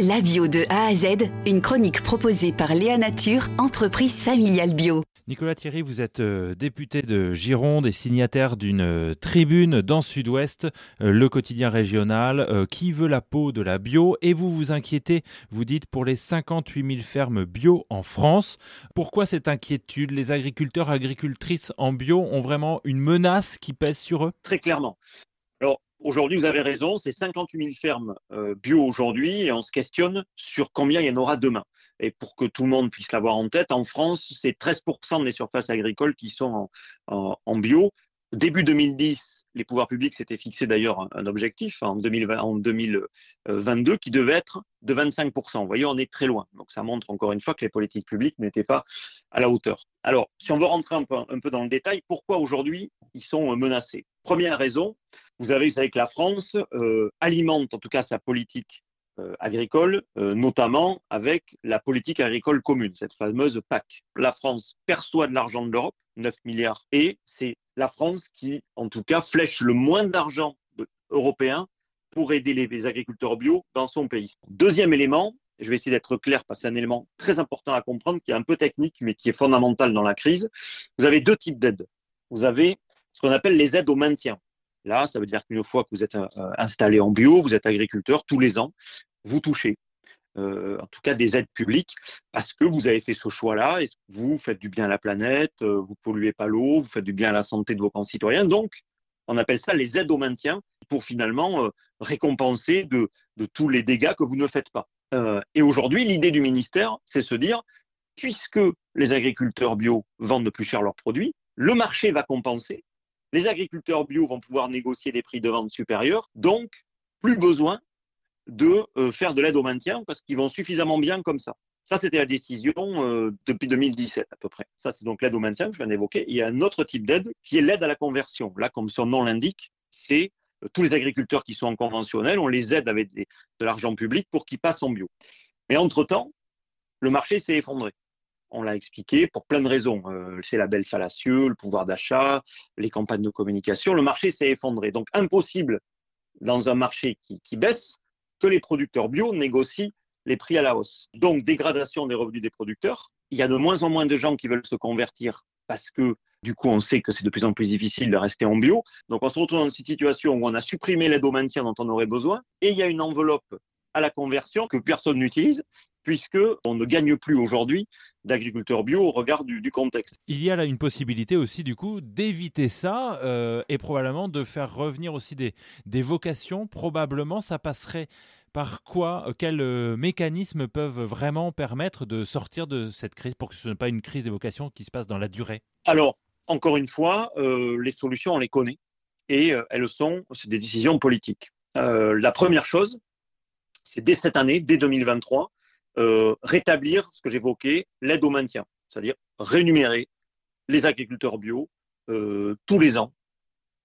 La bio de A à Z, une chronique proposée par Léa Nature, entreprise familiale bio. Nicolas Thierry, vous êtes euh, député de Gironde et signataire d'une euh, tribune dans Sud-Ouest, euh, le quotidien régional, qui veut la peau de la bio et vous vous inquiétez, vous dites, pour les 58 000 fermes bio en France. Pourquoi cette inquiétude? Les agriculteurs, agricultrices en bio ont vraiment une menace qui pèse sur eux? Très clairement. Aujourd'hui, vous avez raison, c'est 58 000 fermes euh, bio aujourd'hui et on se questionne sur combien il y en aura demain. Et pour que tout le monde puisse l'avoir en tête, en France, c'est 13% des surfaces agricoles qui sont en, bio. Début 2010, les pouvoirs publics s'étaient fixé d'ailleurs un, objectif en, 2020, en 2022 qui devait être de 25%. Vous voyez, on est très loin. Donc ça montre encore une fois que les politiques publiques n'étaient pas à la hauteur. Alors, si on veut rentrer un peu dans le détail, pourquoi aujourd'hui ils sont menacés? Première raison, vous vous savez que la France euh, alimente en tout cas sa politique euh, agricole, euh, notamment avec la politique agricole commune, cette fameuse PAC. La France perçoit de l'argent de l'Europe, 9 milliards, et c'est la France qui, en tout cas, flèche le moins d'argent européen pour aider les, agriculteurs bio dans son pays. Deuxième élément, je vais essayer d'être clair parce que c'est un élément très important à comprendre, qui est un peu technique, mais qui est fondamental dans la crise. Vous avez deux types d'aides. Vous avez ce qu'on appelle les aides au maintien. Là, ça veut dire qu'une fois que vous êtes euh, installé en bio, vous êtes agriculteur, tous les ans, vous touchez, euh, en tout cas des aides publiques, parce que vous avez fait ce choix-là, et vous faites du bien à la planète, euh, vous polluez pas l'eau, vous faites du bien à la santé de vos concitoyens. Donc, on appelle ça les aides au maintien pour finalement récompenser de, de, tous les dégâts que vous ne faites pas. et aujourd'hui, l'idée du ministère, c'est se dire, puisque les agriculteurs bio vendent plus cher leurs produits, le marché va compenser les agriculteurs bio vont pouvoir négocier des prix de vente supérieurs, donc plus besoin de euh, faire de l'aide au maintien parce qu'ils vont suffisamment bien comme ça. Ça, c'était la décision euh, depuis 2017 à peu près. Ça, c'est donc l'aide au maintien que je viens d'évoquer. Il y a un autre type d'aide qui est l'aide à la conversion. Là, comme son nom l'indique, c'est euh, tous les agriculteurs qui sont en conventionnel, on les aide avec de l'argent public pour qu'ils passent en bio. Mais entre-temps, le marché s'est effondré on l'a expliqué, pour plein de raisons. Euh, c'est la belle fallacieux, le pouvoir d'achat, les campagnes de communication. Le marché s'est effondré. Donc, impossible, dans un marché qui, baisse, que les producteurs bio négocient les prix à la hausse. Donc, dégradation des revenus des producteurs. Il y a de moins en moins de gens qui veulent se convertir parce que, du coup, on sait que c'est de plus en plus difficile de rester en bio. Donc, on se retrouve dans une situation où on a supprimé l'aide au maintien dont on aurait besoin et il y a une enveloppe à la conversion que personne n'utilise puisque on ne gagne plus aujourd'hui d'agriculteurs bio au regard du, contexte. Il y a là une possibilité aussi du coup d'éviter ça euh, et probablement de faire revenir aussi des, des vocations. Probablement ça passerait par quoi, euh, quels euh, mécanismes peuvent vraiment permettre de sortir de cette crise pour que ce ne soit pas une crise des vocations qui se passe dans la durée? Alors, encore une fois, les solutions, on les connaît et elles sont, c'est des décisions politiques. la première chose, c'est dès cette année, dès 2023, euh, rétablir ce que j'évoquais, l'aide au maintien, c'est-à-dire rémunérer les agriculteurs bio euh, tous les ans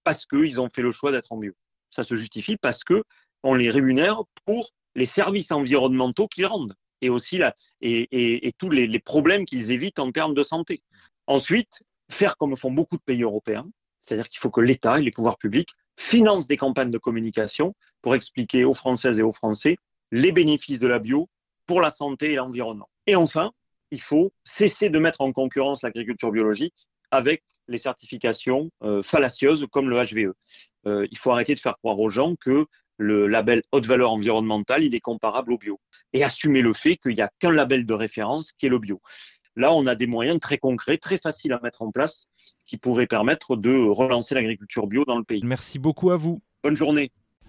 parce qu'ils ont fait le choix d'être en bio. Ça se justifie parce que on les rémunère pour les services environnementaux qu'ils rendent et aussi la, et, tous les problèmes qu'ils évitent en termes de santé. Ensuite, faire comme font beaucoup de pays européens, c'est-à-dire qu'il faut que l'État et les pouvoirs publics financent des campagnes de communication pour expliquer aux Françaises et aux Français les bénéfices de la bio pour la santé et l'environnement. Et enfin, il faut cesser de mettre en concurrence l'agriculture biologique avec les certifications euh, fallacieuses comme le HVE. Euh, il faut arrêter de faire croire aux gens que le label haute valeur environnementale, il est comparable au bio. Et assumer le fait qu'il n'y a qu'un label de référence qui est le bio. Là, on a des moyens très concrets, très faciles à mettre en place, qui pourraient permettre de relancer l'agriculture bio dans le pays. Merci beaucoup à vous. Bonne journée.